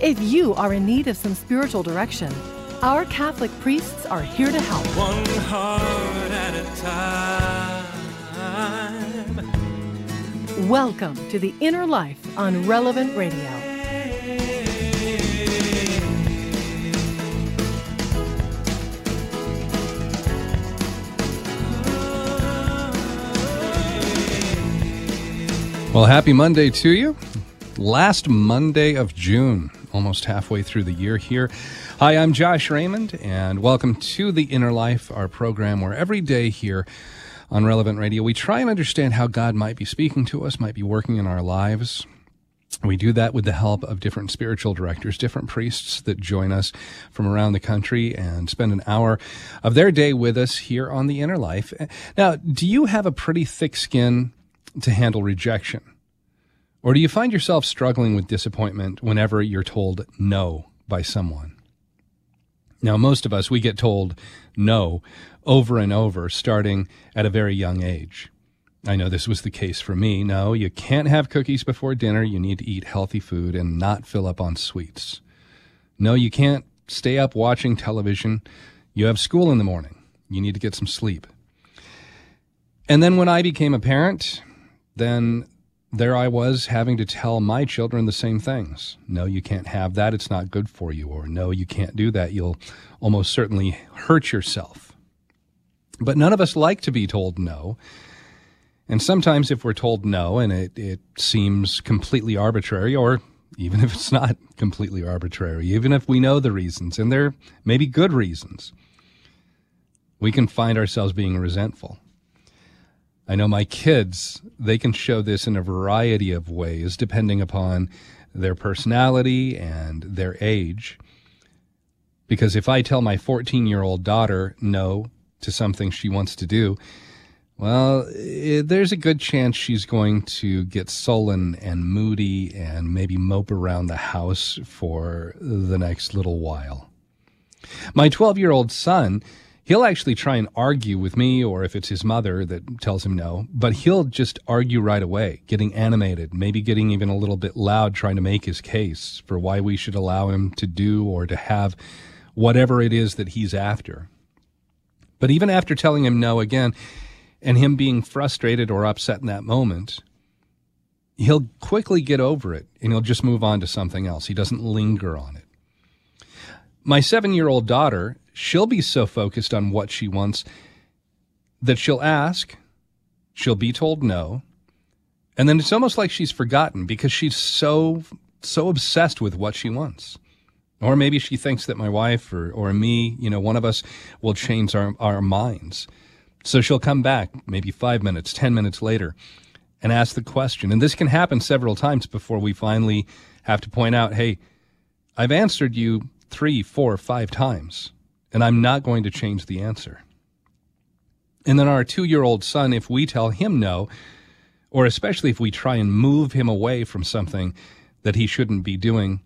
if you are in need of some spiritual direction, our Catholic priests are here to help. One heart at a time. Welcome to The Inner Life on Relevant Radio. Well, happy Monday to you. Last Monday of June, almost halfway through the year here. Hi, I'm Josh Raymond, and welcome to The Inner Life, our program where every day here on Relevant Radio, we try and understand how God might be speaking to us, might be working in our lives. We do that with the help of different spiritual directors, different priests that join us from around the country and spend an hour of their day with us here on The Inner Life. Now, do you have a pretty thick skin to handle rejection? Or do you find yourself struggling with disappointment whenever you're told no by someone? Now, most of us, we get told no over and over, starting at a very young age. I know this was the case for me. No, you can't have cookies before dinner. You need to eat healthy food and not fill up on sweets. No, you can't stay up watching television. You have school in the morning. You need to get some sleep. And then when I became a parent, then there I was having to tell my children the same things. No, you can't have that. It's not good for you. Or no, you can't do that. You'll almost certainly hurt yourself. But none of us like to be told no. And sometimes if we're told no and it, it seems completely arbitrary, or even if it's not completely arbitrary, even if we know the reasons, and they're maybe good reasons, we can find ourselves being resentful. I know my kids, they can show this in a variety of ways depending upon their personality and their age. Because if I tell my 14 year old daughter no to something she wants to do, well, it, there's a good chance she's going to get sullen and moody and maybe mope around the house for the next little while. My 12 year old son, he'll actually try and argue with me or if it's his mother that tells him no, but he'll just argue right away, getting animated, maybe getting even a little bit loud, trying to make his case for why we should allow him to do or to have whatever it is that he's after. But even after telling him no again, and him being frustrated or upset in that moment, he'll quickly get over it and he'll just move on to something else. He doesn't linger on it. My seven year old daughter, she'll be so focused on what she wants that she'll ask, she'll be told no, and then it's almost like she's forgotten because she's so so obsessed with what she wants. Or maybe she thinks that my wife or, or me, you know, one of us will change our, our minds. So she'll come back maybe five minutes, 10 minutes later and ask the question. And this can happen several times before we finally have to point out, hey, I've answered you three, four, five times and I'm not going to change the answer. And then our two year old son, if we tell him no, or especially if we try and move him away from something that he shouldn't be doing,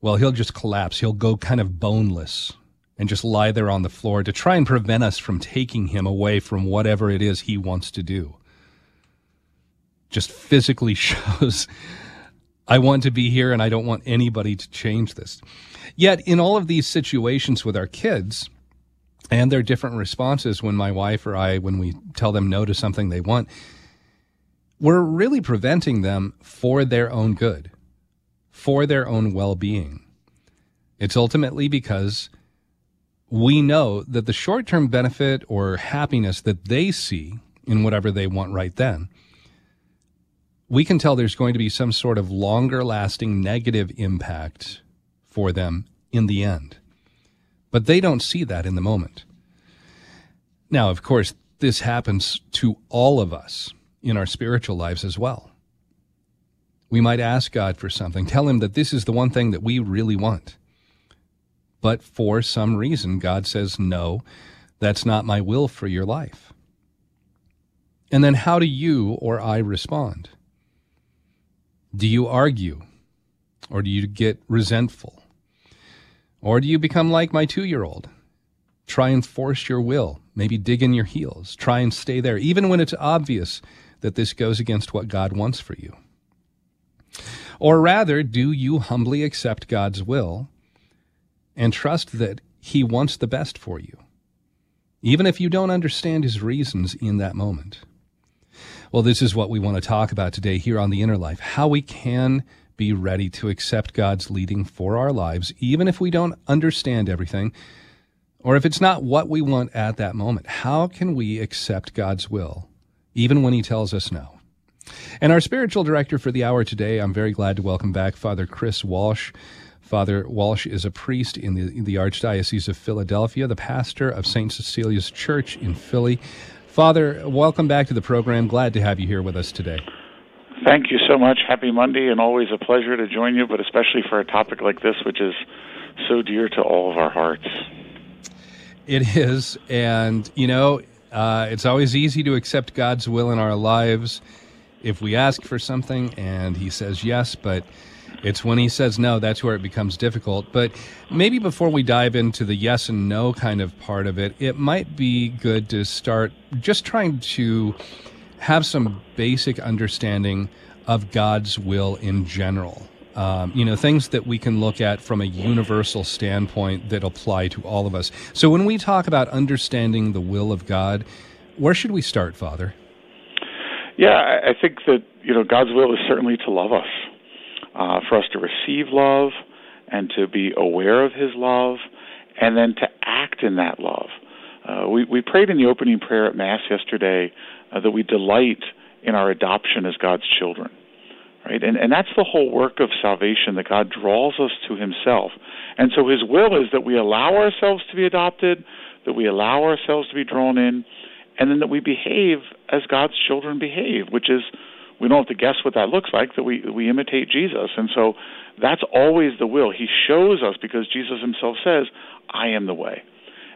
well, he'll just collapse. He'll go kind of boneless and just lie there on the floor to try and prevent us from taking him away from whatever it is he wants to do. Just physically shows I want to be here and I don't want anybody to change this. Yet, in all of these situations with our kids and their different responses when my wife or I, when we tell them no to something they want, we're really preventing them for their own good, for their own well being. It's ultimately because we know that the short term benefit or happiness that they see in whatever they want right then, we can tell there's going to be some sort of longer lasting negative impact for them in the end. But they don't see that in the moment. Now, of course, this happens to all of us in our spiritual lives as well. We might ask God for something, tell Him that this is the one thing that we really want. But for some reason, God says, no, that's not my will for your life. And then how do you or I respond? Do you argue? Or do you get resentful? Or do you become like my two year old? Try and force your will, maybe dig in your heels, try and stay there, even when it's obvious that this goes against what God wants for you. Or rather, do you humbly accept God's will and trust that He wants the best for you, even if you don't understand His reasons in that moment? Well, this is what we want to talk about today here on The Inner Life how we can be ready to accept God's leading for our lives, even if we don't understand everything, or if it's not what we want at that moment. How can we accept God's will, even when He tells us no? And our spiritual director for the hour today, I'm very glad to welcome back Father Chris Walsh. Father Walsh is a priest in the, in the Archdiocese of Philadelphia, the pastor of St. Cecilia's Church in Philly. Father, welcome back to the program. Glad to have you here with us today. Thank you so much. Happy Monday, and always a pleasure to join you, but especially for a topic like this, which is so dear to all of our hearts. It is. And, you know, uh, it's always easy to accept God's will in our lives if we ask for something and he says yes, but it's when he says no that's where it becomes difficult. But maybe before we dive into the yes and no kind of part of it, it might be good to start just trying to have some basic understanding of God's will in general. Um, you know, things that we can look at from a universal standpoint that apply to all of us. So when we talk about understanding the will of God, where should we start, Father? Yeah, I think that you know God's will is certainly to love us, uh, for us to receive love, and to be aware of His love, and then to act in that love. Uh, we we prayed in the opening prayer at Mass yesterday uh, that we delight in our adoption as God's children, right? And and that's the whole work of salvation that God draws us to Himself, and so His will is that we allow ourselves to be adopted, that we allow ourselves to be drawn in and then that we behave as God's children behave, which is we don't have to guess what that looks like that we we imitate Jesus. And so that's always the will. He shows us because Jesus himself says, "I am the way."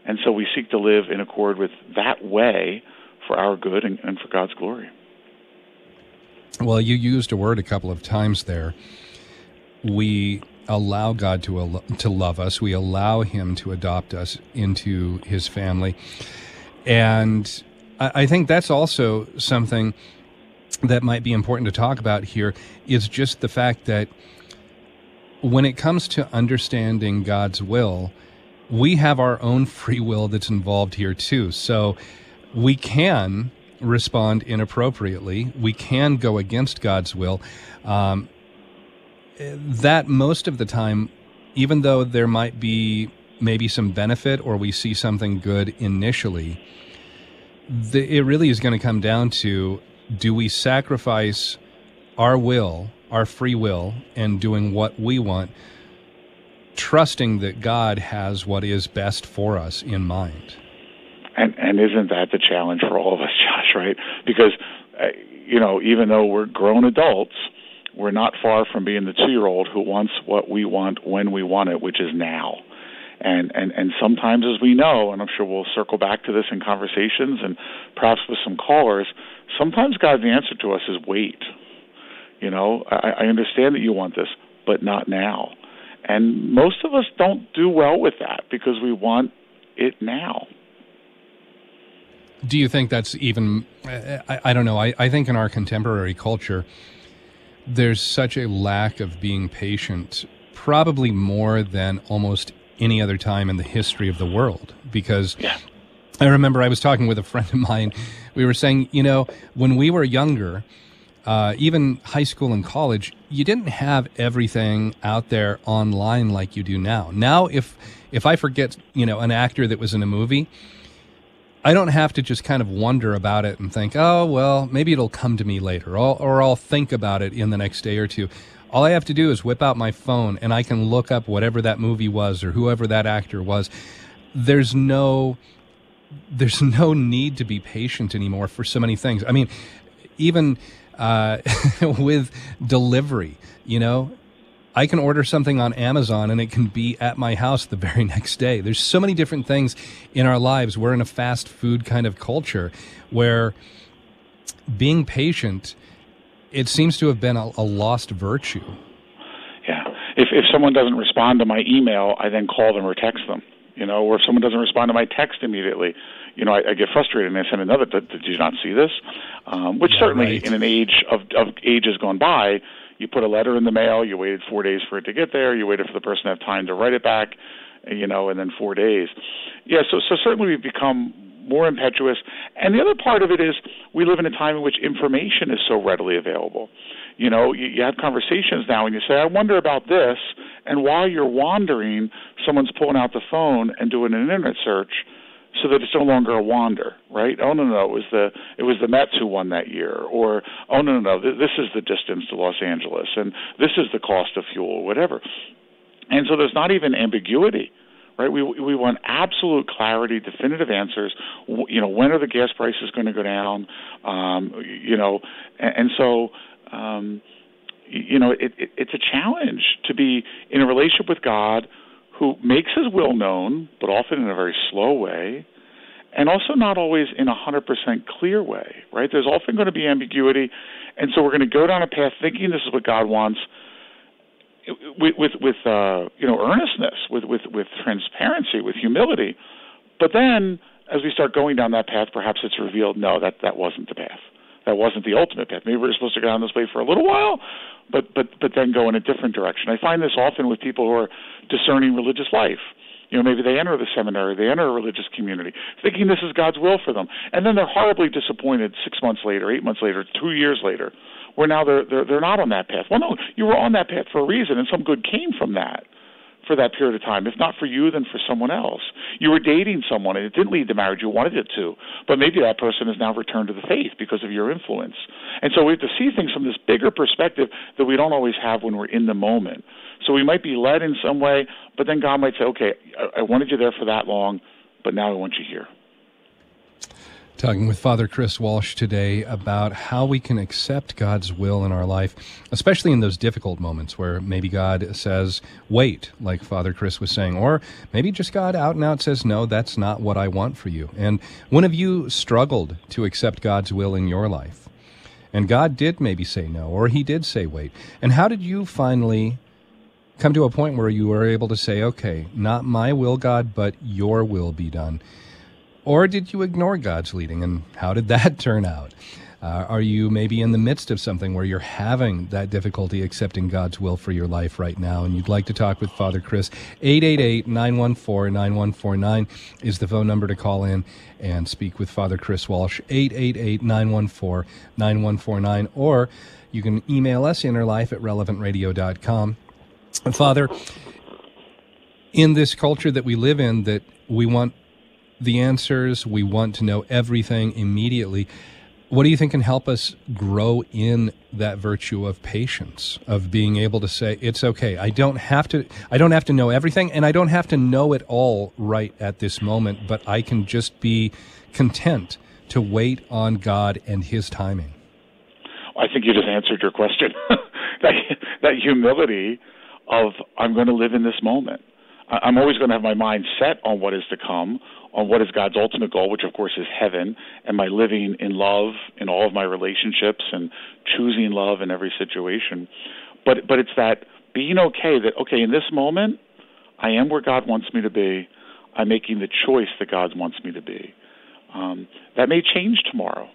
And so we seek to live in accord with that way for our good and, and for God's glory. Well, you used a word a couple of times there. We allow God to to love us. We allow Him to adopt us into His family, and I think that's also something that might be important to talk about here is just the fact that when it comes to understanding God's will, we have our own free will that's involved here too. So we can respond inappropriately. We can go against God's will. Um, that most of the time, even though there might be maybe some benefit or we see something good initially, the, it really is going to come down to do we sacrifice our will, our free will, and doing what we want, trusting that God has what is best for us in mind. And and isn't that the challenge for all of us, Josh? Right? Because uh, you know, even though we're grown adults, we're not far from being the two-year-old who wants what we want when we want it, which is now. And, and, and sometimes, as we know, and I'm sure we'll circle back to this in conversations and perhaps with some callers, sometimes God's answer to us is wait. You know, I, I understand that you want this, but not now. And most of us don't do well with that because we want it now. Do you think that's even, I, I don't know, I, I think in our contemporary culture, there's such a lack of being patient, probably more than almost any other time in the history of the world because yeah. I remember I was talking with a friend of mine. We were saying, you know, when we were younger, uh, even high school and college, you didn't have everything out there online like you do now. Now, if if I forget, you know, an actor that was in a movie, I don't have to just kind of wonder about it and think, oh well, maybe it'll come to me later, or, or I'll think about it in the next day or two. All I have to do is whip out my phone and I can look up whatever that movie was or whoever that actor was. There's no there's no need to be patient anymore for so many things. I mean, even uh, with delivery. You know, I can order something on Amazon and it can be at my house the very next day. There's so many different things in our lives. We're in a fast food kind of culture where being patient, it seems to have been a, a lost virtue. Yeah. If if someone doesn't respond to my email, I then call them or text them. You know, or if someone doesn't respond to my text immediately, you know, I, I get frustrated and I send another. Did, did you not see this? Um, which yeah, certainly, right. in an age of of ages gone by, you put a letter in the mail, you waited four days for it to get there, you waited for the person to have time to write it back, you know, and then four days. Yeah, so so certainly we've become more impetuous. And the other part of it is we live in a time in which information is so readily available. You know, you, you have conversations now and you say, I wonder about this. And while you're wandering, someone's pulling out the phone and doing an internet search so that it's no longer a wander, right? Oh no, no, it was the it was the Mets who won that year, or oh no, no, no, this is the distance to Los Angeles, and this is the cost of fuel, or whatever. And so there's not even ambiguity right? We we want absolute clarity, definitive answers. You know, when are the gas prices going to go down? Um, you know, and, and so. Um, you know, it, it, it's a challenge to be in a relationship with God who makes his will known, but often in a very slow way, and also not always in a 100% clear way, right? There's often going to be ambiguity, and so we're going to go down a path thinking this is what God wants, with with, with uh, you know earnestness, with with with transparency, with humility. But then, as we start going down that path, perhaps it's revealed no, that that wasn't the path. That wasn't the ultimate path. Maybe we're supposed to go down this way for a little while, but but but then go in a different direction. I find this often with people who are discerning religious life. You know, maybe they enter the seminary, they enter a religious community, thinking this is God's will for them, and then they're horribly disappointed six months later, eight months later, two years later, where now they're they're they're not on that path. Well, no, you were on that path for a reason, and some good came from that for that period of time. If not for you, then for someone else. You were dating someone and it didn't lead to marriage you wanted it to, but maybe that person has now returned to the faith because of your influence. And so we have to see things from this bigger perspective that we don't always have when we're in the moment. So we might be led in some way, but then God might say, okay, I, I wanted you there for that long, but now I want you here. Talking with Father Chris Walsh today about how we can accept God's will in our life, especially in those difficult moments where maybe God says, wait, like Father Chris was saying, or maybe just God out and out says, no, that's not what I want for you. And when have you struggled to accept God's will in your life? And God did maybe say no, or He did say wait. And how did you finally come to a point where you were able to say, okay, not my will, God, but your will be done? Or did you ignore God's leading? And how did that turn out? Uh, are you maybe in the midst of something where you're having that difficulty accepting God's will for your life right now and you'd like to talk with Father Chris? 888 914 9149 is the phone number to call in and speak with Father Chris Walsh. 888 914 9149. Or you can email us innerlife at relevantradio.com. Father, in this culture that we live in, that we want the answers. We want to know everything immediately. What do you think can help us grow in that virtue of patience, of being able to say, it's okay. I don't have to, I don't have to know everything and I don't have to know it all right at this moment, but I can just be content to wait on God and his timing. I think you just answered your question. that, that humility of I'm going to live in this moment. I'm always going to have my mind set on what is to come, on what is God's ultimate goal, which of course is heaven, and my living in love in all of my relationships and choosing love in every situation. But but it's that being okay that okay in this moment I am where God wants me to be. I'm making the choice that God wants me to be. Um, that may change tomorrow,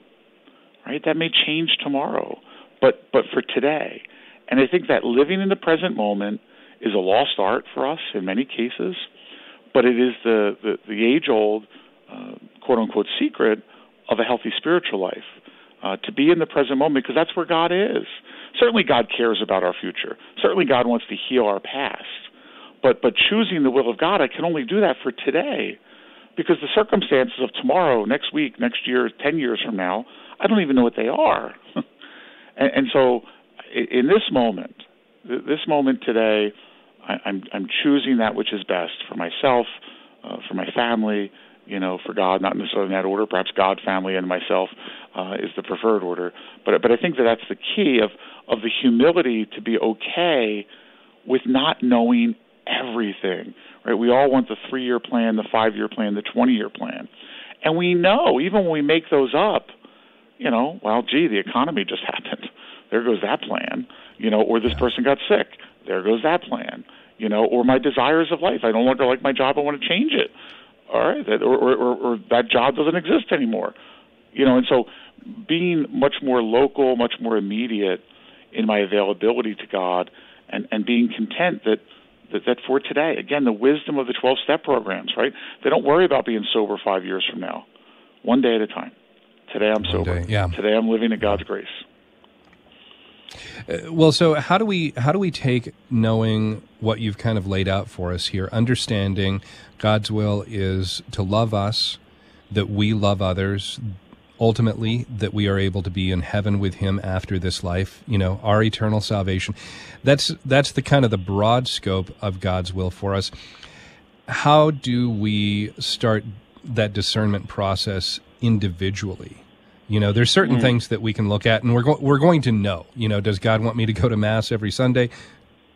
right? That may change tomorrow, but but for today, and I think that living in the present moment is a lost art for us in many cases but it is the the, the age old uh, quote unquote secret of a healthy spiritual life. Uh, to be in the present moment because that's where God is. Certainly, God cares about our future. Certainly, God wants to heal our past. But but choosing the will of God, I can only do that for today, because the circumstances of tomorrow, next week, next year, ten years from now, I don't even know what they are. and, and so, in this moment, this moment today, I, I'm I'm choosing that which is best for myself, uh, for my family, you know, for God, not necessarily in that order. Perhaps God, family, and myself uh, is the preferred order. But but I think that that's the key of of the humility to be okay with not knowing everything. Right? We all want the three year plan, the five year plan, the twenty year plan, and we know even when we make those up, you know, well, gee, the economy just happened. There goes that plan. You know, or this person got sick. There goes that plan. You know, or my desires of life. I no longer like my job. I want to change it all right, that, or, or, or that job doesn't exist anymore. You know, and so being much more local, much more immediate in my availability to God, and and being content that that, that for today, again, the wisdom of the 12 step programs, right? They don't worry about being sober five years from now, one day at a time. Today I'm sober. Day, yeah. Today I'm living in God's grace. Uh, well, so how do we how do we take knowing what you've kind of laid out for us here, understanding God's will is to love us, that we love others, ultimately that we are able to be in heaven with him after this life, you know, our eternal salvation. That's that's the kind of the broad scope of God's will for us. How do we start that discernment process individually? You know, there's certain mm. things that we can look at, and we're go- we're going to know. You know, does God want me to go to mass every Sunday?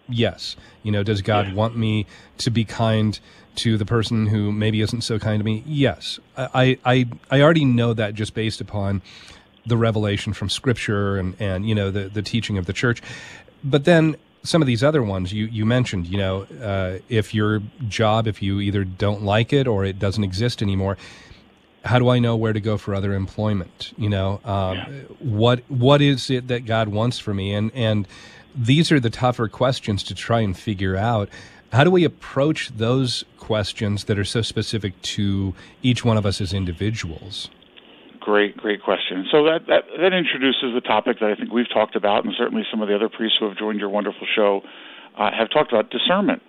Yes. You know, does God yeah. want me to be kind to the person who maybe isn't so kind to me? Yes. I I I already know that just based upon the revelation from Scripture and and you know the the teaching of the church. But then some of these other ones you, you mentioned, you know, uh, if your job, if you either don't like it or it doesn't exist anymore, how do I know where to go for other employment? You know, um, yeah. what what is it that God wants for me? And and these are the tougher questions to try and figure out. How do we approach those questions that are so specific to each one of us as individuals? Great, great question. So that, that that introduces the topic that I think we've talked about, and certainly some of the other priests who have joined your wonderful show uh, have talked about discernment.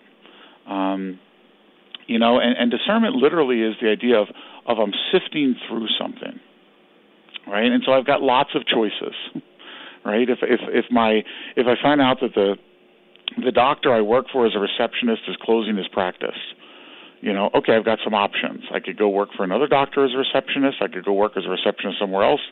Um, you know, and, and discernment literally is the idea of of I'm sifting through something, right? And so I've got lots of choices, right? If if if my if I find out that the the doctor I work for as a receptionist is closing his practice, you know, okay, I've got some options. I could go work for another doctor as a receptionist. I could go work as a receptionist somewhere else.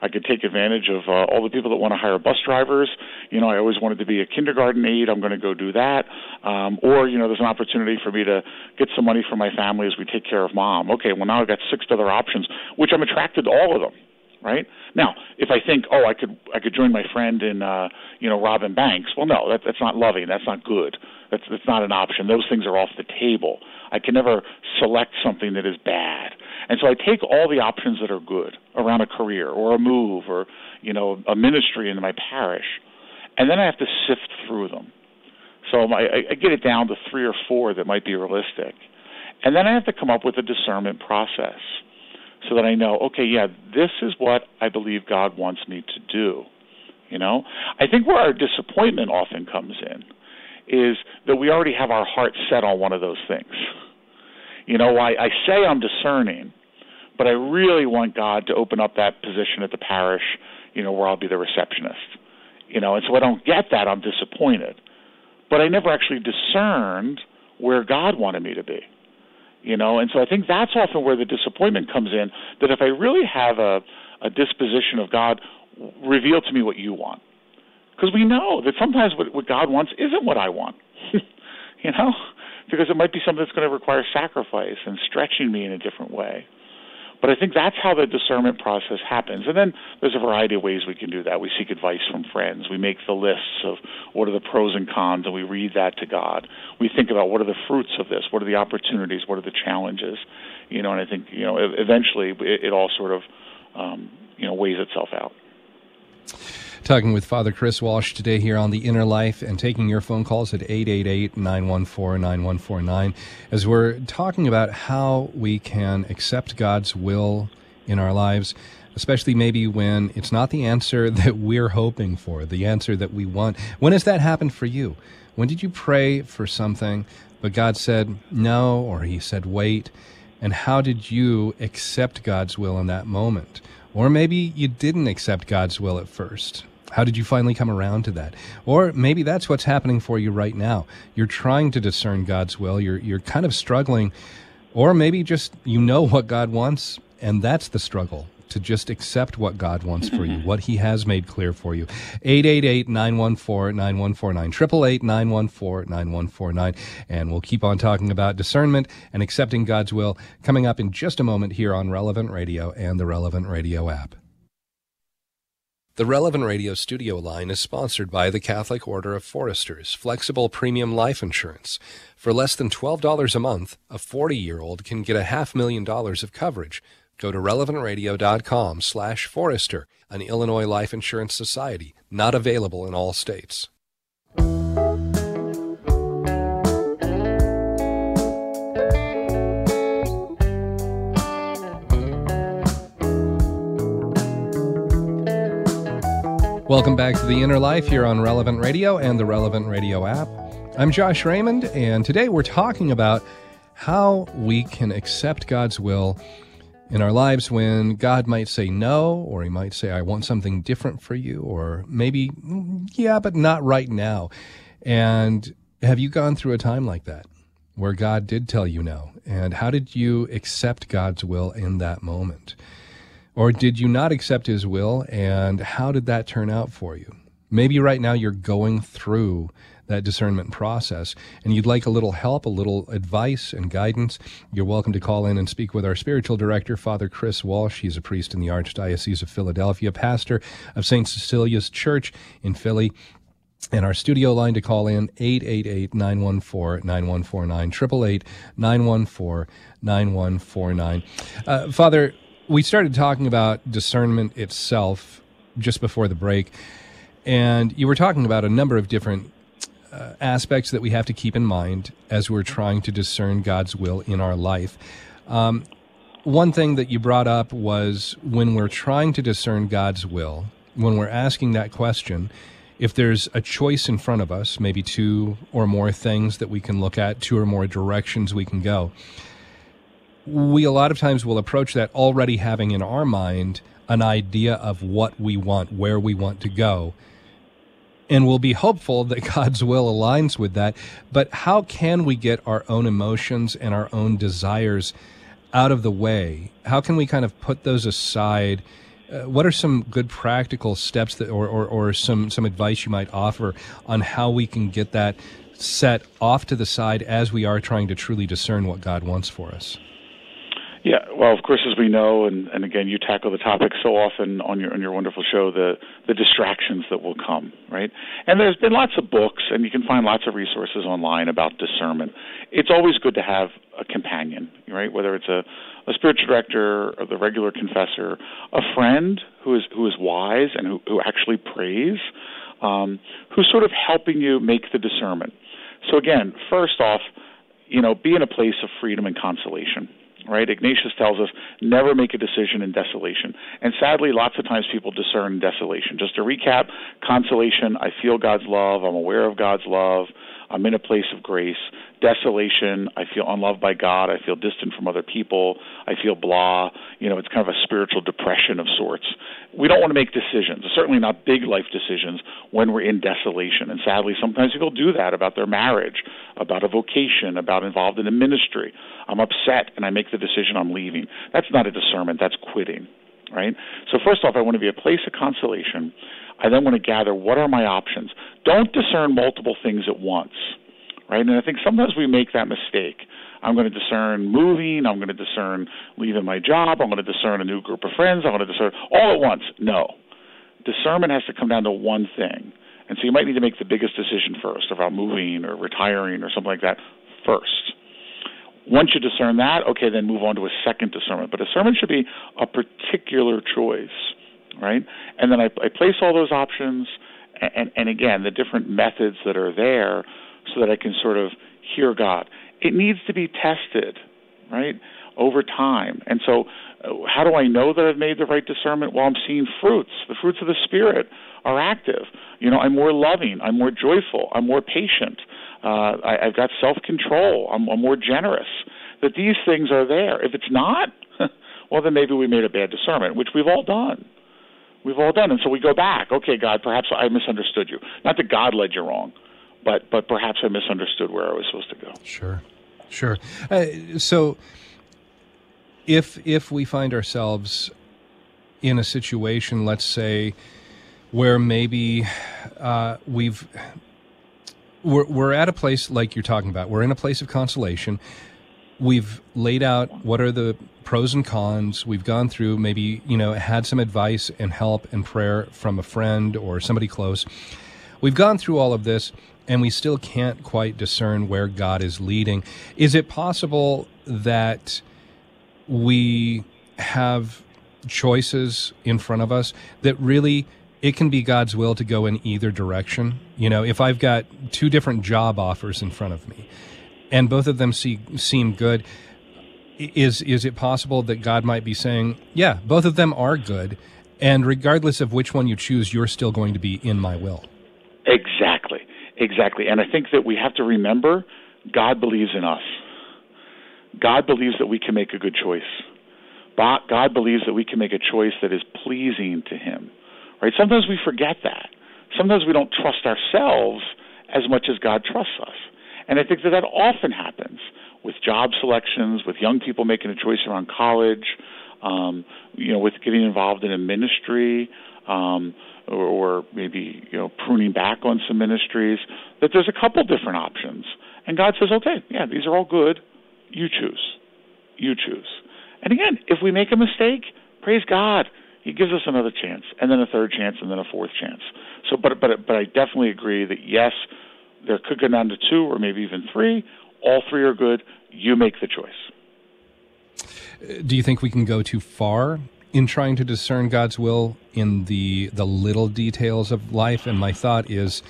I could take advantage of uh, all the people that want to hire bus drivers. You know, I always wanted to be a kindergarten aide. I'm going to go do that. Um, or, you know, there's an opportunity for me to get some money for my family as we take care of mom. Okay, well, now I've got six other options, which I'm attracted to all of them right? Now, if I think, oh, I could I could join my friend in uh, you know robbing banks, well, no, that, that's not loving. That's not good. That's that's not an option. Those things are off the table. I can never select something that is bad. And so I take all the options that are good around a career or a move or, you know, a ministry in my parish, and then I have to sift through them. So my, I, I get it down to three or four that might be realistic. And then I have to come up with a discernment process so that I know, okay, yeah, this is what I believe God wants me to do. You know, I think where our disappointment often comes in is that we already have our heart set on one of those things. You know, I, I say I'm discerning, but I really want God to open up that position at the parish, you know, where I'll be the receptionist. You know, and so I don't get that, I'm disappointed. But I never actually discerned where God wanted me to be. You know, and so I think that's often where the disappointment comes in, that if I really have a, a disposition of God, reveal to me what you want because we know that sometimes what, what God wants isn't what I want. you know, because it might be something that's going to require sacrifice and stretching me in a different way. But I think that's how the discernment process happens. And then there's a variety of ways we can do that. We seek advice from friends. We make the lists of what are the pros and cons, and we read that to God. We think about what are the fruits of this, what are the opportunities, what are the challenges, you know. And I think you know eventually it, it all sort of um, you know weighs itself out. Talking with Father Chris Walsh today here on The Inner Life and taking your phone calls at 888 914 9149 as we're talking about how we can accept God's will in our lives, especially maybe when it's not the answer that we're hoping for, the answer that we want. When has that happened for you? When did you pray for something, but God said no, or He said wait? And how did you accept God's will in that moment? Or maybe you didn't accept God's will at first. How did you finally come around to that? Or maybe that's what's happening for you right now. You're trying to discern God's will. You're you're kind of struggling Or maybe just you know what God wants, and that's the struggle to just accept what God wants for you, mm-hmm. what He has made clear for you. 888 914 9149, 888 914 9149. And we'll keep on talking about discernment and accepting God's will coming up in just a moment here on Relevant Radio and the Relevant Radio app. The Relevant Radio studio line is sponsored by the Catholic Order of Foresters Flexible Premium Life Insurance. For less than $12 a month, a 40 year old can get a half million dollars of coverage. Go to relevantradio.com slash an Illinois Life Insurance Society, not available in all states. Welcome back to The Inner Life here on Relevant Radio and the Relevant Radio app. I'm Josh Raymond, and today we're talking about how we can accept God's will in our lives when God might say no, or He might say, I want something different for you, or maybe, yeah, but not right now. And have you gone through a time like that where God did tell you no? And how did you accept God's will in that moment? Or did you not accept his will? And how did that turn out for you? Maybe right now you're going through that discernment process and you'd like a little help, a little advice and guidance. You're welcome to call in and speak with our spiritual director, Father Chris Walsh. He's a priest in the Archdiocese of Philadelphia, pastor of St. Cecilia's Church in Philly. And our studio line to call in 888-914-9149, 888-914-9149. Uh, Father, we started talking about discernment itself just before the break, and you were talking about a number of different uh, aspects that we have to keep in mind as we're trying to discern God's will in our life. Um, one thing that you brought up was when we're trying to discern God's will, when we're asking that question, if there's a choice in front of us, maybe two or more things that we can look at, two or more directions we can go we a lot of times will approach that already having in our mind an idea of what we want, where we want to go. And we'll be hopeful that God's will aligns with that. But how can we get our own emotions and our own desires out of the way? How can we kind of put those aside? Uh, what are some good practical steps that, or, or, or some, some advice you might offer on how we can get that set off to the side as we are trying to truly discern what God wants for us? Yeah, well, of course, as we know, and, and again, you tackle the topic so often on your on your wonderful show, the the distractions that will come, right? And there's been lots of books, and you can find lots of resources online about discernment. It's always good to have a companion, right? Whether it's a a spiritual director, or the regular confessor, a friend who is who is wise and who who actually prays, um, who's sort of helping you make the discernment. So again, first off, you know, be in a place of freedom and consolation right? Ignatius tells us never make a decision in desolation. And sadly, lots of times people discern desolation. Just to recap, consolation, I feel God's love, I'm aware of God's love, I'm in a place of grace. Desolation, I feel unloved by God, I feel distant from other people, I feel blah. You know, it's kind of a spiritual depression of sorts. We don't want to make decisions, certainly not big life decisions, when we're in desolation. And sadly, sometimes people do that about their marriage, about a vocation, about involved in a ministry. I'm upset and I make the decision I'm leaving. That's not a discernment, that's quitting right? So first off, I want to be a place of consolation. I then want to gather what are my options. Don't discern multiple things at once, right? And I think sometimes we make that mistake. I'm going to discern moving. I'm going to discern leaving my job. I'm going to discern a new group of friends. I'm going to discern all at once. No. Discernment has to come down to one thing. And so you might need to make the biggest decision first about moving or retiring or something like that first. Once you discern that, okay, then move on to a second discernment. But discernment should be a particular choice right? And then I, I place all those options, and, and again, the different methods that are there, so that I can sort of hear God. It needs to be tested, right, over time. And so, uh, how do I know that I've made the right discernment? Well, I'm seeing fruits. The fruits of the Spirit are active. You know, I'm more loving. I'm more joyful. I'm more patient. Uh, I, I've got self control. I'm, I'm more generous. That these things are there. If it's not, well, then maybe we made a bad discernment, which we've all done. We've all done, and so we go back. Okay, God, perhaps I misunderstood you. Not that God led you wrong, but but perhaps I misunderstood where I was supposed to go. Sure, Sure. Uh, so, if if we find ourselves in a situation, let's say, where maybe uh, we've we're, we're at a place like you're talking about. We're in a place of consolation. We've laid out what are the pros and cons. We've gone through maybe you know had some advice and help and prayer from a friend or somebody close. We've gone through all of this and we still can't quite discern where God is leading. Is it possible that we have choices in front of us that really it can be God's will to go in either direction? You know, if I've got two different job offers in front of me and both of them see, seem good, is is it possible that God might be saying, "Yeah, both of them are good, and regardless of which one you choose, you're still going to be in my will." Exactly. Exactly. And I think that we have to remember God believes in us. God believes that we can make a good choice. God believes that we can make a choice that is pleasing to Him. Right? Sometimes we forget that. Sometimes we don't trust ourselves as much as God trusts us. And I think that that often happens with job selections, with young people making a choice around college, um, you know, with getting involved in a ministry, um, or, or maybe you know pruning back on some ministries. That there's a couple different options, and God says, okay, yeah, these are all good. You choose. You choose. And again, if we make a mistake, praise God. He gives us another chance, and then a third chance, and then a fourth chance. So, but but but I definitely agree that yes, there could go down to two or maybe even three. All three are good. You make the choice. Uh, do you think we can go too far in trying to discern God's will in the the little details of life. And my thought is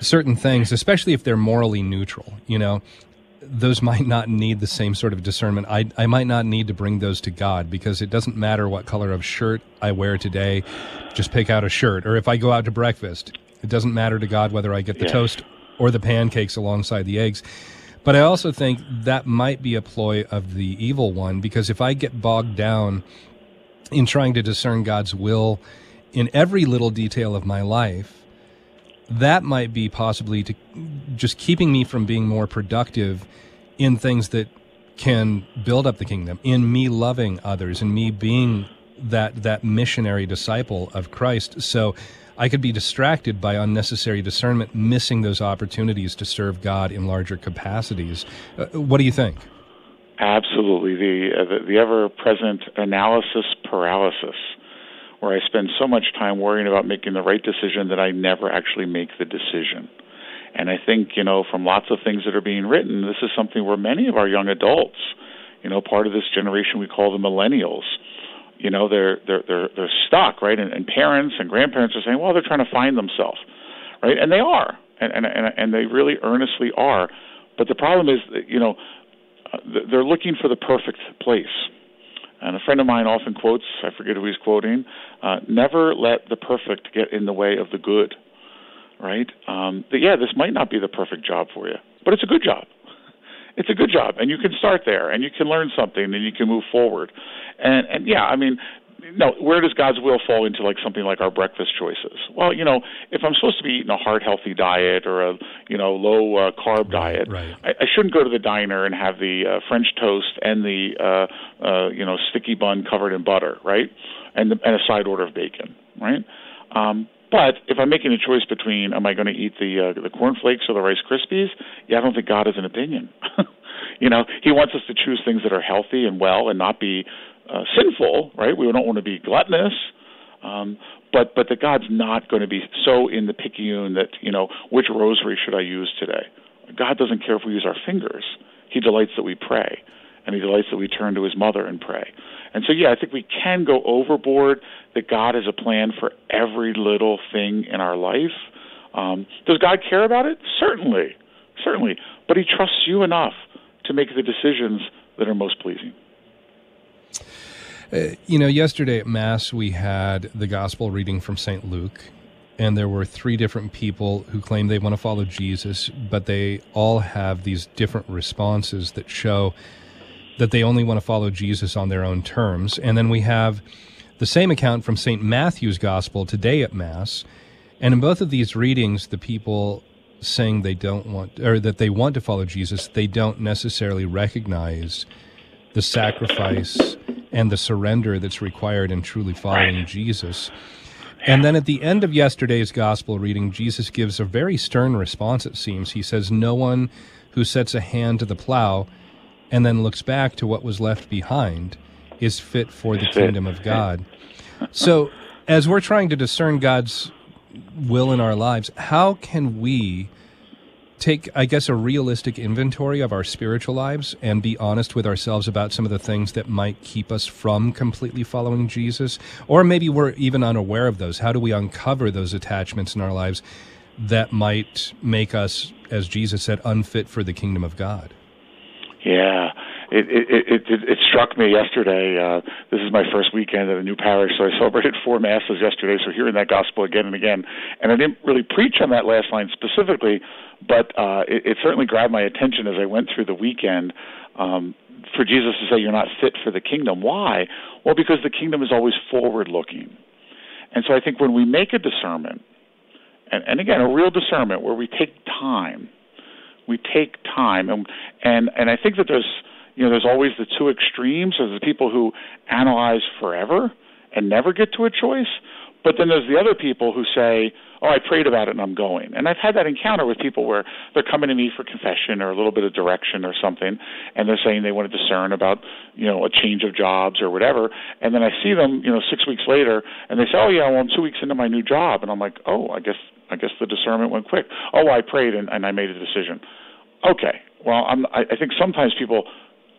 certain things, especially if they're morally neutral, you know, those might not need the same sort of discernment. I, I might not need to bring those to God because it doesn't matter what color of shirt I wear today. Just pick out a shirt. Or if I go out to breakfast, it doesn't matter to God whether I get the toast or the pancakes alongside the eggs. But I also think that might be a ploy of the evil one because if I get bogged down in trying to discern God's will in every little detail of my life, that might be possibly to just keeping me from being more productive in things that can build up the kingdom, in me loving others, and me being that that missionary disciple of Christ. So I could be distracted by unnecessary discernment, missing those opportunities to serve God in larger capacities. Uh, what do you think? Absolutely, the uh, the, the ever-present analysis paralysis, where I spend so much time worrying about making the right decision that I never actually make the decision. And I think you know from lots of things that are being written, this is something where many of our young adults, you know, part of this generation we call the millennials, you know, they're they're they're they're stuck, right? And, and parents and grandparents are saying, well, they're trying to find themselves, right? And they are, and and and, and they really earnestly are. But the problem is, you know, uh, they're looking for the perfect place. And a friend of mine often quotes, I forget who he's quoting, uh, never let the perfect get in the way of the good. Right? Um, but yeah, this might not be the perfect job for you, but it's a good job. It's a good job, and you can start there, and you can learn something, and you can move forward. And and yeah, I mean, no, where does God's will fall into like something like our breakfast choices? Well, you know, if I'm supposed to be eating a heart healthy diet or a you know low uh, carb diet, right. I, I shouldn't go to the diner and have the uh, French toast and the uh, uh, you know sticky bun covered in butter, right? And the, and a side order of bacon, right? Um, but if I'm making a choice between am I going to eat the uh, the cornflakes or the Rice Krispies, yeah, I don't think God has an opinion. you know, He wants us to choose things that are healthy and well, and not be uh, sinful, right? We don't want to be gluttonous, um, but but that God's not going to be so in the picayune that you know which rosary should I use today. God doesn't care if we use our fingers. He delights that we pray, and He delights that we turn to His mother and pray. And so, yeah, I think we can go overboard. That God has a plan for every little thing in our life. Um, does God care about it? Certainly, certainly. But He trusts you enough to make the decisions that are most pleasing. You know, yesterday at Mass, we had the gospel reading from St. Luke, and there were three different people who claim they want to follow Jesus, but they all have these different responses that show that they only want to follow Jesus on their own terms. And then we have the same account from St. Matthew's gospel today at Mass. And in both of these readings, the people saying they don't want, or that they want to follow Jesus, they don't necessarily recognize the sacrifice and the surrender that's required in truly following right. Jesus. And then at the end of yesterday's gospel reading, Jesus gives a very stern response, it seems. He says, No one who sets a hand to the plow and then looks back to what was left behind is fit for the kingdom of God. So, as we're trying to discern God's will in our lives, how can we take, I guess, a realistic inventory of our spiritual lives and be honest with ourselves about some of the things that might keep us from completely following Jesus? Or maybe we're even unaware of those. How do we uncover those attachments in our lives that might make us, as Jesus said, unfit for the kingdom of God? Yeah it it it, it, struck me yesterday. Uh, this is my first weekend at a new parish, so I celebrated four masses yesterday. So hearing that gospel again and again, and I didn't really preach on that last line specifically, but uh, it, it certainly grabbed my attention as I went through the weekend. Um, for Jesus to say you're not fit for the kingdom. Why? Well, because the kingdom is always forward looking. And so I think when we make a discernment, and, and again, a real discernment where we take time, we take time, and and and I think that there's you know, there's always the two extremes. There's the people who analyze forever and never get to a choice, but then there's the other people who say, "Oh, I prayed about it and I'm going." And I've had that encounter with people where they're coming to me for confession or a little bit of direction or something, and they're saying they want to discern about, you know, a change of jobs or whatever. And then I see them, you know, six weeks later, and they say, "Oh yeah, well I'm two weeks into my new job," and I'm like, "Oh, I guess I guess the discernment went quick. Oh, I prayed and, and I made a decision." Okay, well, I'm, I, I think sometimes people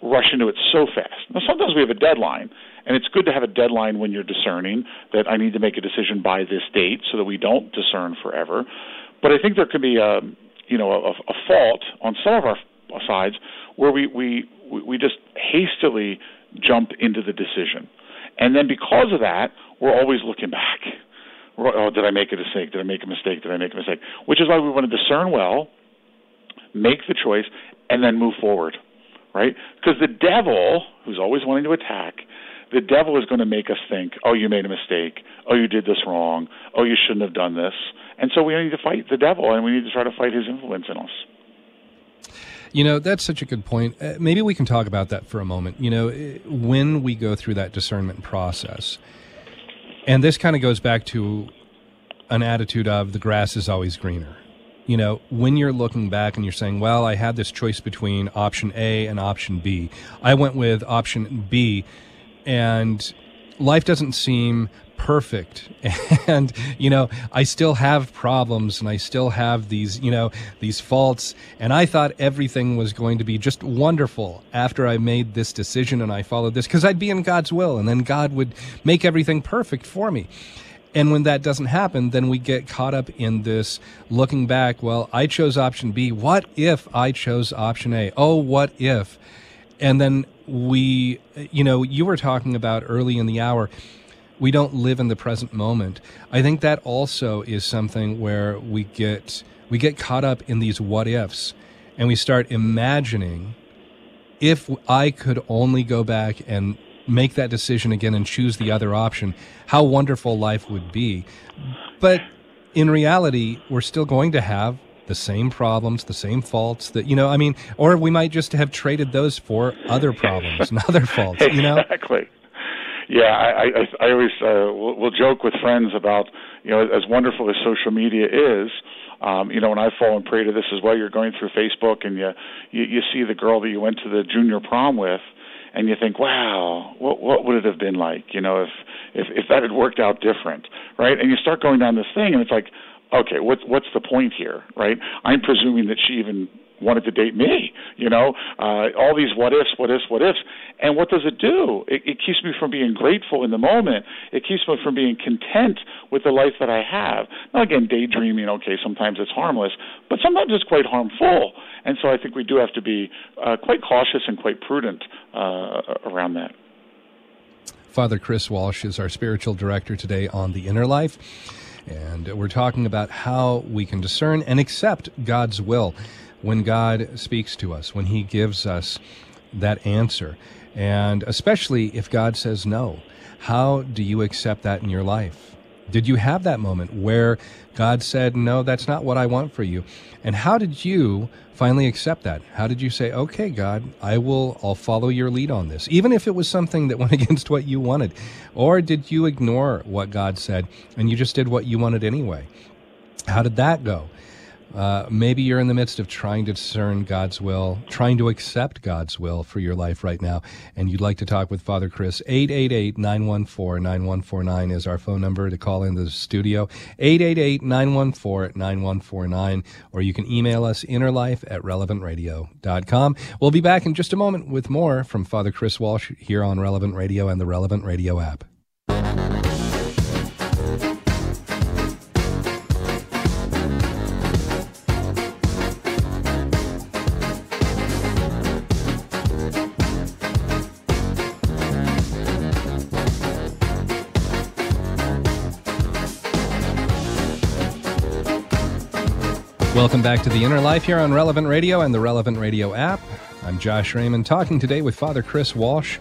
rush into it so fast. Now, sometimes we have a deadline, and it's good to have a deadline when you're discerning that I need to make a decision by this date so that we don't discern forever. But I think there could be a, you know, a, a fault on some of our sides where we, we, we just hastily jump into the decision. And then because of that, we're always looking back. oh, did I make a mistake? Did I make a mistake? Did I make a mistake? Which is why we want to discern well, make the choice, and then move forward right? Because the devil, who's always wanting to attack, the devil is going to make us think, oh, you made a mistake. Oh, you did this wrong. Oh, you shouldn't have done this. And so we need to fight the devil and we need to try to fight his influence in us. You know, that's such a good point. Uh, maybe we can talk about that for a moment. You know, uh, when we go through that discernment process, and this kind of goes back to an attitude of the grass is always greener you know, when you're looking back and you're saying, well, I had this choice between option A and option B, I went with option B, and life doesn't seem perfect. And you know i still have problems and i still have these you know these faults. And i thought everything was going to be just wonderful after i made this decision and i followed this because i'd be in god's will and then god would make everything perfect for me and when that doesn't happen, then we get caught up in this looking back. Well, I chose option B. What if I chose option A? Oh, what if? And then we, you know, you were talking about early in the hour, we don't live in the present moment. I think that also is something where we get we get caught up in these what ifs and we start imagining if I could only go back and make that decision again and choose the other option, how wonderful life would be. But in reality, we're still going to have the same problems, the same faults that, you know, I mean, or we might just have traded those for other problems and other faults, you know? Exactly. Yeah, I, I, I always uh, will, will joke with friends about, you know, as wonderful as social media is, um, you know, when I fall and prey to this as well, you're going through Facebook and you, you you see the girl that you went to the junior prom with, and you think, wow, what what would it have been like, you know, if if if that had worked out different, right? And you start going down this thing, and it's like, okay, what's what's the point here, right? I'm presuming that she even wanted to date me, you know, uh, all these what ifs, what ifs, what ifs. And what does it do? It, it keeps me from being grateful in the moment. It keeps me from being content with the life that I have. Now, again, daydreaming, okay, sometimes it's harmless, but sometimes it's quite harmful. And so I think we do have to be uh, quite cautious and quite prudent uh, around that. Father Chris Walsh is our spiritual director today on The Inner Life. And we're talking about how we can discern and accept God's will when God speaks to us, when He gives us that answer. And especially if God says no, how do you accept that in your life? Did you have that moment where God said, No, that's not what I want for you? And how did you finally accept that? How did you say, Okay, God, I will, I'll follow your lead on this, even if it was something that went against what you wanted? Or did you ignore what God said and you just did what you wanted anyway? How did that go? Uh, maybe you're in the midst of trying to discern God's will, trying to accept God's will for your life right now, and you'd like to talk with Father Chris. 888 914 9149 is our phone number to call in the studio. 888 914 9149, or you can email us innerlife at relevantradio.com. We'll be back in just a moment with more from Father Chris Walsh here on Relevant Radio and the Relevant Radio app. Welcome back to the Inner Life here on Relevant Radio and the Relevant Radio app. I'm Josh Raymond talking today with Father Chris Walsh.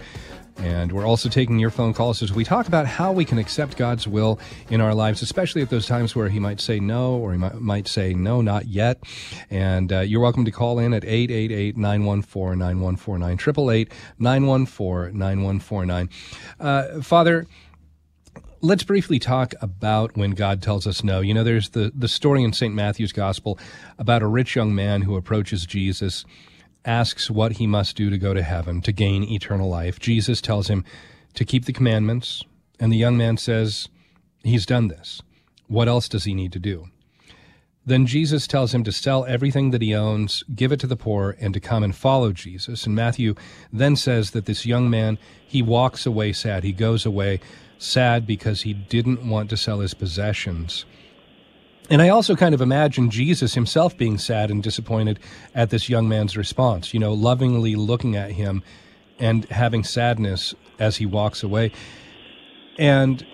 And we're also taking your phone calls as we talk about how we can accept God's will in our lives, especially at those times where He might say no or He might, might say no, not yet. And uh, you're welcome to call in at 888 914 9149, 888 914 9149. Uh, Father, let's briefly talk about when God tells us no. You know, there's the, the story in St. Matthew's Gospel about a rich young man who approaches Jesus, asks what he must do to go to heaven, to gain eternal life. Jesus tells him to keep the commandments, and the young man says, He's done this. What else does he need to do? Then Jesus tells him to sell everything that he owns, give it to the poor, and to come and follow Jesus. And Matthew then says that this young man, he walks away sad. He goes away sad because he didn't want to sell his possessions. And I also kind of imagine Jesus himself being sad and disappointed at this young man's response, you know, lovingly looking at him and having sadness as he walks away. And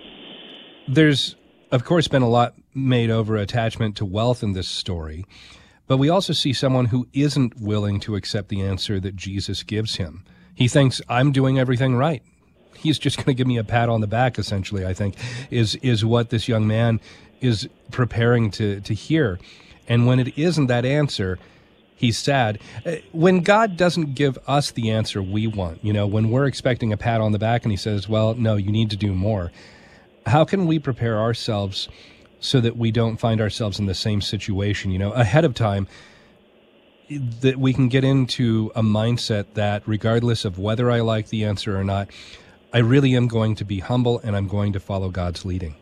there's, of course, been a lot made over attachment to wealth in this story, but we also see someone who isn't willing to accept the answer that Jesus gives him. He thinks, I'm doing everything right he's just going to give me a pat on the back. Essentially, I think is is what this young man is preparing to to hear, and when it isn't that answer. He's sad. Uh, when God doesn't give us the answer we want, you know, when we're expecting a pat on the back and he says, well, no, you need to do more, how can we prepare ourselves so that we don't find ourselves in the same situation, you know, ahead of time? that we can get into a mindset that regardless of whether I like the answer or not, I really am going to be humble and I'm going to follow God's leading.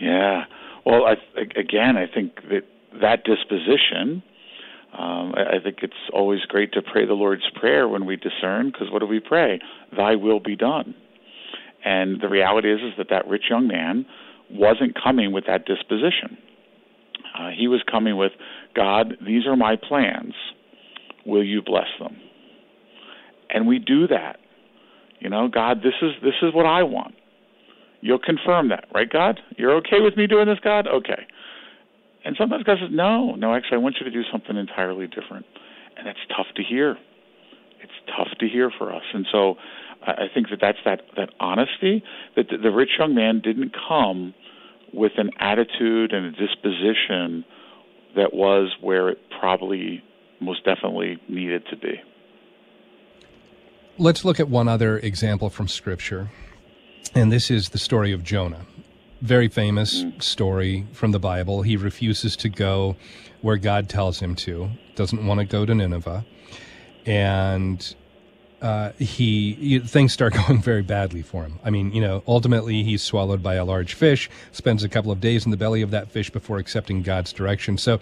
Yeah. Well, I, again, I think that that disposition, um, I think it's always great to pray the Lord's Prayer when we discern, because what do we pray? Thy will be done. And the reality is, is that that rich young man wasn't coming with that disposition. Uh, he was coming with, God, these are my plans. Will you bless them? And we do that you know, God, this is this is what I want. You'll confirm that, right, God? You're okay with me doing this, God? Okay. And sometimes God says, No, no, actually, I want you to do something entirely different. And that's tough to hear. It's tough to hear for us. And so I think that that's that, that honesty that the, the rich young man didn't come with an attitude and a disposition that was where it probably most definitely needed to be. Let's look at one other example from Scripture, and this is the story of Jonah. Very famous story from the Bible. He refuses to go where God tells him to, doesn't want to go to Nineveh, and uh, he things start going very badly for him. I mean, you know, ultimately he's swallowed by a large fish, spends a couple of days in the belly of that fish before accepting God's direction. So,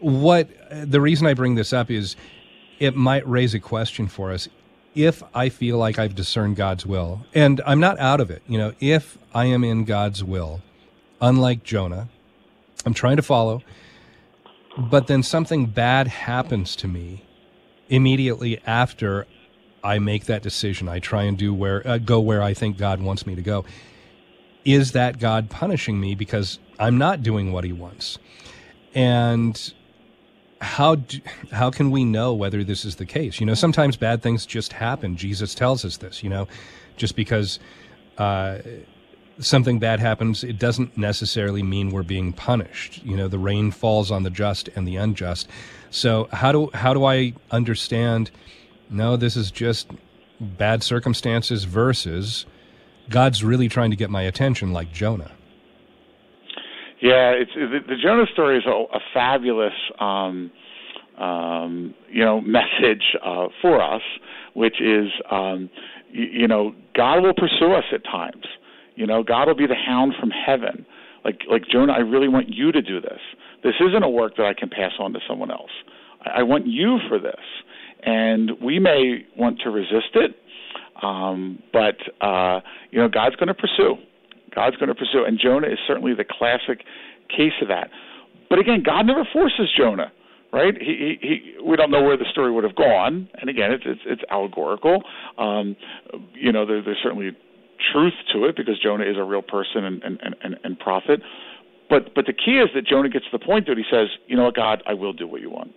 what the reason I bring this up is it might raise a question for us if I feel like I've discerned God's will, and I'm not out of it, you know, if I am in God's will, unlike Jonah, I'm trying to follow, but then something bad happens to me immediately after I make that decision. I try and do where uh, go where I think God wants me to go. Is that God punishing me because I'm not doing what He wants? And how do, how can we know whether this is the case? You know, sometimes bad things just happen. Jesus tells us this. You know, just because uh, something bad happens, it doesn't necessarily mean we're being punished. You know, the rain falls on the just and the unjust. So how do how do I understand? No, this is just bad circumstances versus God's really trying to get my attention, like Jonah. Yeah, it's the, the Jonah story is a, a fabulous, um, um, you know, message uh, for us, which is, um, you, you know, God will pursue us at times. You know, God will be the hound from heaven. Like, like Jonah, I really want you to do this. This isn't a work that I can pass on to someone else. I, I want you for this, and we may want to resist it, um, but uh, you know, God's going to pursue. God's going to pursue. And Jonah is certainly the classic case of that. But again, God never forces Jonah, right? He, he, he we don't know where the story would have gone. And again, it's it's, it's allegorical. Um, you know, there, there's certainly truth to it because Jonah is a real person and and, and, and prophet. But but the key is that Jonah gets to the point that he says, you know what, God, I will do what you want.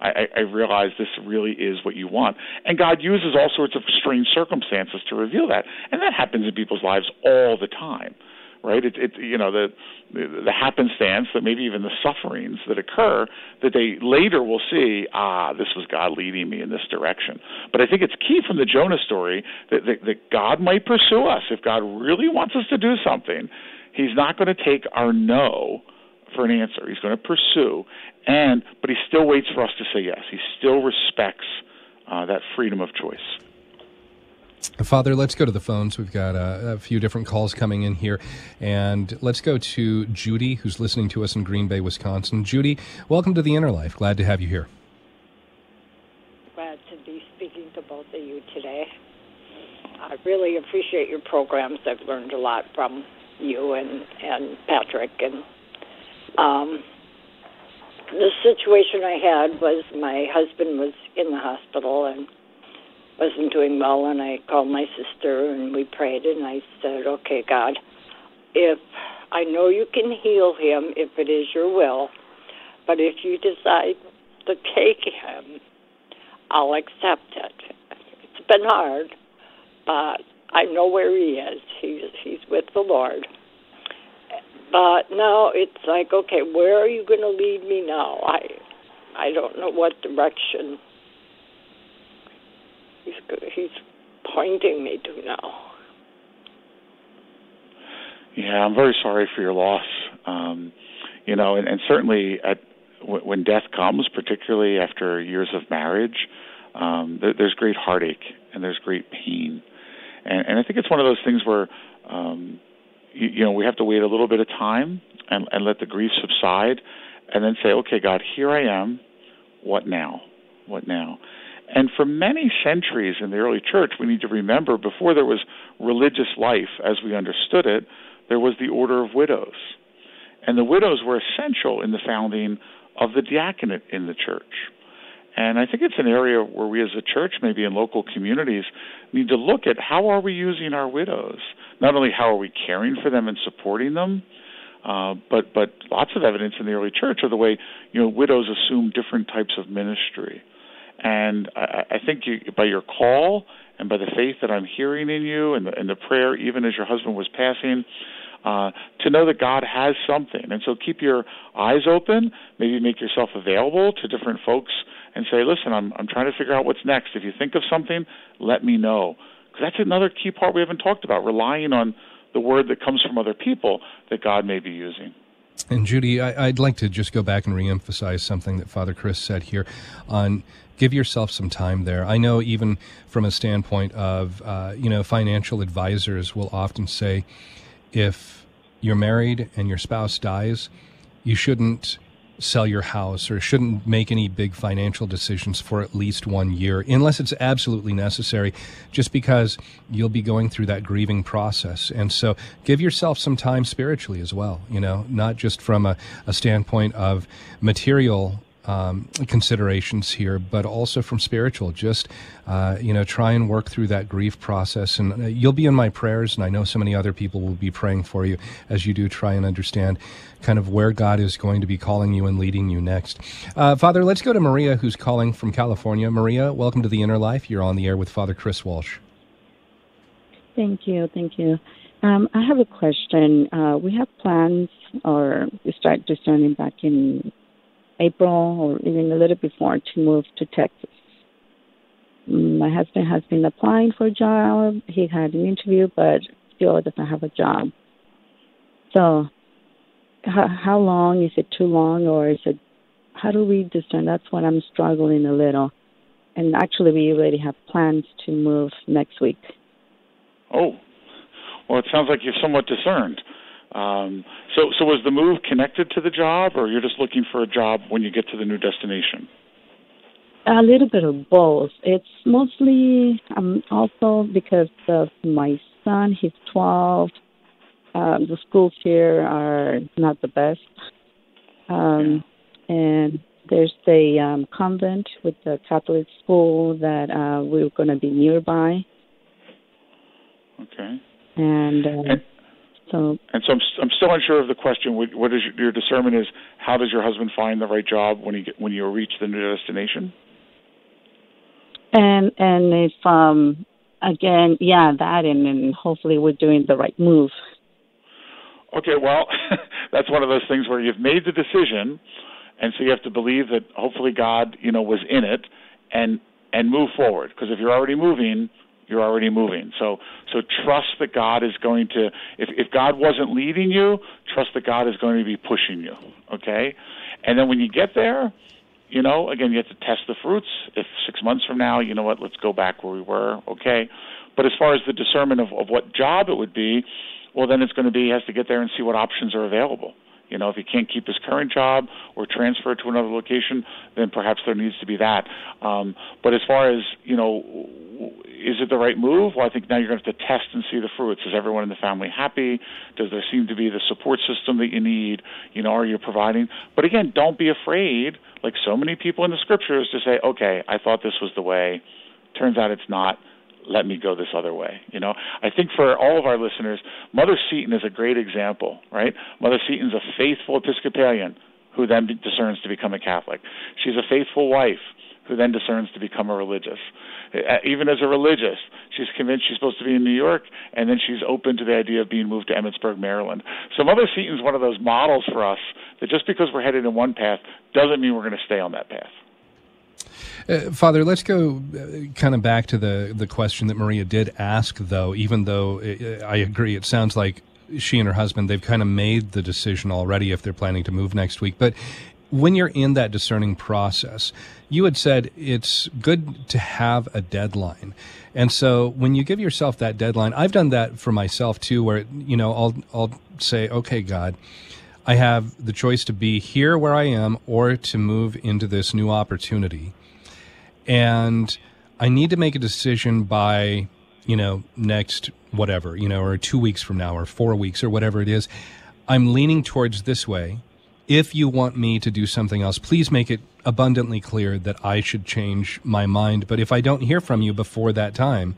I, I realize this really is what you want. And God uses all sorts of strange circumstances to reveal that, and that happens in people's lives all the time, right? It, it you know the, the happenstance that maybe even the sufferings that occur that they later will see, ah, this was God leading me in this direction. But I think it's key from the Jonah story that that, that God might pursue us if God really wants us to do something. He's not going to take our no for an answer. He's going to pursue, and but he still waits for us to say yes. He still respects uh, that freedom of choice. Father, let's go to the phones. We've got a, a, few different calls coming in here. And let's go to Judy, who's listening to us in Green Bay, Wisconsin. Judy, welcome to the Inner Life. Glad to have you here. Glad to be speaking to both of you today. I really appreciate your programs. I've learned a lot from you and, and Patrick and um, the situation I had was my husband was in the hospital and wasn't doing well, and I called my sister and we prayed, and I said, "Okay, God, if I know you can heal him, if it is your will, but if you decide to take him, I'll accept it. It's been hard, but I know where he is. He's he's with the Lord." But now it's like, okay, where are you going to lead me now? I, I don't know what direction he's he's pointing me to now. Yeah, I'm very sorry for your loss. Um, you know, and, and certainly at when death comes, particularly after years of marriage, um, there, there's great heartache and there's great pain, and, and I think it's one of those things where um, you, know we have to wait a little bit of time and, and let the grief subside, and then say, okay, God, here I am. What now? What now? And for many centuries in the early church, we need to remember before there was religious life as we understood it, there was the order of widows. And the widows were essential in the founding of the diaconate in the church. And I think it's an area where we as a church, maybe in local communities, need to look at how are we using our widows? Not only how are we caring for them and supporting them, uh, but but lots of evidence in the early church of the way you know widows assume different types of ministry. And I, I think you, by your call and by the faith that I'm hearing in you and the, and the prayer, even as your husband was passing, uh, to know that God has something. And so keep your eyes open, maybe make yourself available to different folks and say, listen, I'm, I'm trying to figure out what's next. If you think of something, let me know. That's another key part we haven't talked about, relying on the word that comes from other people that God may be using. And Judy, I, would like to just go back and reemphasize something that Father Chris said here on give yourself some time there. I know even from a standpoint of, uh, you know, financial advisors will often say if you're married and your spouse dies, you shouldn't sell your house or shouldn't make any big financial decisions for at least one year unless it's absolutely necessary just because you'll be going through that grieving process. And so give yourself some time spiritually as well you know not just from a, a standpoint of material um, considerations here, but also from spiritual. Just uh, you know, try and work through that grief process, and uh, you'll be in my prayers. And I know so many other people will be praying for you as you do try and understand kind of where God is going to be calling you and leading you next. Uh, Father, let's go to Maria, who's calling from California. Maria, welcome to the Inner Life. You're on the air with Father Chris Walsh. Thank you, thank you. Um, I have a question. Uh, we have plans, or start discerning back in April or even a little before to move to Texas. Mm, my husband has been applying for a job. He had an interview, but still doesn't have a job. So, how, how long is it too long, or is it? How do we discern? That's what I'm struggling a little. And actually, we already have plans to move next week. Oh, well, it sounds like you're somewhat discerned. Um, so, so was the move connected to the job, or you're just looking for a job when you get to the new destination? A little bit of both. It's mostly um, also because of my son. He's 12. Um, the schools here are not the best. Um, and there's a um, convent with a Catholic school that uh, we're going to be nearby. Okay. And, uh, and so. And so I'm, I'm still unsure of the question. What, what is your, your discernment is? How does your husband find the right job when he get, when you reach the new destination? And and if um again, yeah, that and, and hopefully we're doing the right move. Okay, well, that's one of those things where you've made the decision, and so you have to believe that hopefully God, you know, was in it, and and move forward. Because if you're already moving, you're already moving. So so trust that God is going to. If if God wasn't leading you, trust that God is going to be pushing you. Okay, and then when you get there, you know, again, you have to test the fruits. If six months from now, you know what, let's go back where we were, okay? But as far as the discernment of, of what job it would be, well, then it's going to be he has to get there and see what options are available. You know, if he can't keep his current job or transfer to another location, then perhaps there needs to be that. Um, but as far as you know, is it the right move? Well, I think now you're going to have to test and see the fruits. Is everyone in the family happy? Does there seem to be the support system that you need? You know, are you providing? But again, don't be afraid, like so many people in the scriptures, to say, okay, I thought this was the way. Turns out it's not let me go this other way. You know, I think for all of our listeners, Mother Seton is a great example, right? Mother Seton's a faithful Episcopalian who then discerns to become a Catholic. She's a faithful wife who then discerns to become a religious. Even as a religious, she's convinced she's supposed to be in New York, and then she's open to the idea of being moved to Emmitsburg, Maryland. So Mother Seton's one of those models for us that just because we're headed in one path doesn't mean we're going to stay on that path. Uh, Father, let's go uh, kind of back to the, the question that Maria did ask, though, even though it, uh, I agree, it sounds like she and her husband, they've kind of made the decision already if they're planning to move next week. But when you're in that discerning process, you had said it's good to have a deadline. And so when you give yourself that deadline, I've done that for myself too, where, you know, I'll, I'll say, okay, God, I have the choice to be here where I am or to move into this new opportunity and I need to make a decision by, you know, next whatever, you know, or two weeks from now, or four weeks, or whatever it is. I'm leaning towards this way. If you want me to do something else, please make it abundantly clear that I should change my mind. But if I don't hear from you before that time,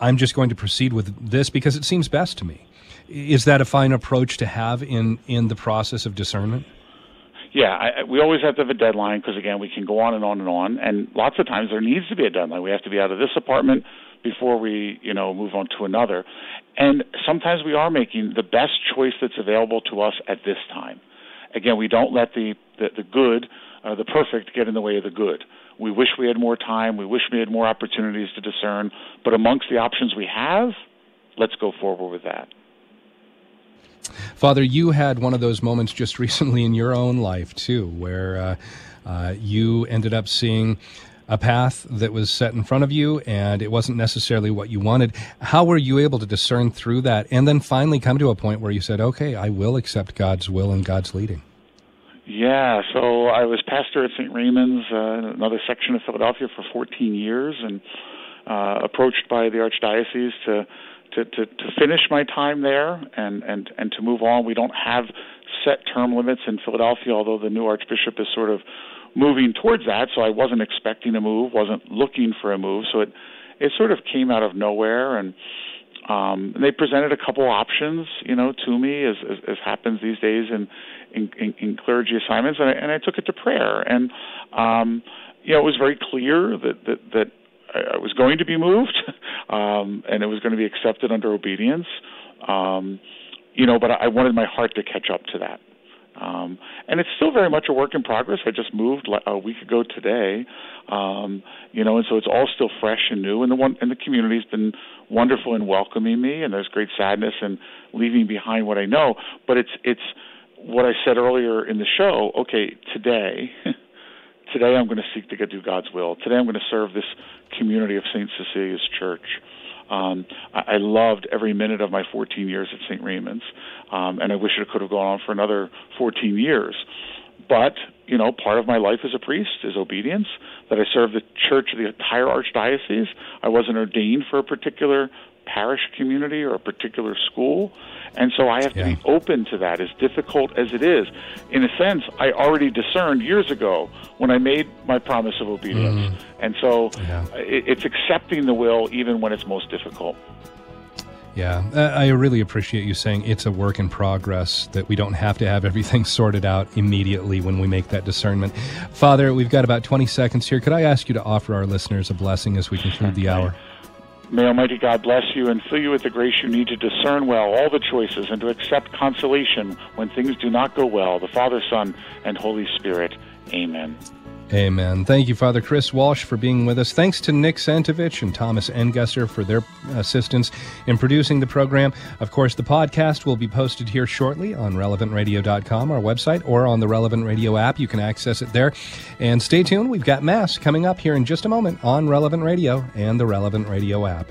I'm just going to proceed with this because it seems best to me. Is that a fine approach to have in in the process of discernment? yeah, I, we always have to have a deadline because again, we can go on and on and on, and lots of times there needs to be a deadline. We have to be out of this apartment before we, you know, move on to another, and sometimes we are making the best choice that's available to us at this time. Again, we don't let the the, the good, uh, the perfect, get in the way of the good. We wish we had more time. We wish we had more opportunities to discern. But amongst the options we have, let's go forward with that. Father, you had one of those moments just recently in your own life, too, where uh, uh, you ended up seeing a path that was set in front of you and it wasn't necessarily what you wanted. How were you able to discern through that and then finally come to a point where you said, okay, I will accept God's will and God's leading? Yeah, so I was pastor at St. Raymond's, uh, another section of Philadelphia, for 14 years, and uh, approached by the archdiocese to to, to, to finish my time there and, and, and to move on. We don't have set term limits in Philadelphia, although the new archbishop is sort of moving towards that. So I wasn't expecting a move, wasn't looking for a move. So it it sort of came out of nowhere, and um, and they presented a couple options, you know, to me as as, as happens these days in in, in, in clergy assignments, and I, and I took it to prayer, and um, you know, it was very clear that that that I was going to be moved, um, and it was going to be accepted under obedience. Um, you know, but I wanted my heart to catch up to that. Um, and it's still very much a work in progress. I just moved a week ago today, um, you know, and so it's all still fresh and new. And the one and the community's been wonderful in welcoming me, and there's great sadness in leaving behind what I know. But it's it's what I said earlier in the show. Okay, today. today I'm going to seek to do God's will. Today I'm going to serve this community of St. Cecilia's Church. Um, I, I loved every minute of my 14 years at St. Raymond's, um, and I wish it could have gone on for another 14 years. But you know, part of my life as a priest is obedience. That I serve the church of the entire archdiocese. I wasn't ordained for a particular parish community or a particular school. And so I have to be open to that, as difficult as it is. In a sense, I already discerned years ago when I made my promise of obedience. Mm. And so yeah. it's accepting the will even when it's most difficult. Yeah, I really appreciate you saying it's a work in progress, that we don't have to have everything sorted out immediately when we make that discernment. Father, we've got about 20 seconds here. Could I ask you to offer our listeners a blessing as we conclude the hour? May Almighty God bless you and fill you with the grace you need to discern well all the choices and to accept consolation when things do not go well. The Father, Son, and Holy Spirit. Amen. Amen. Thank you, Father Chris Walsh, for being with us. Thanks to Nick Santovich and Thomas Engesser for their assistance in producing the program. Of course, the podcast will be posted here shortly on relevantradio.com, our website, or on the Relevant Radio app. You can access it there. And stay tuned. We've got Mass coming up here in just a moment on Relevant Radio and the Relevant Radio app.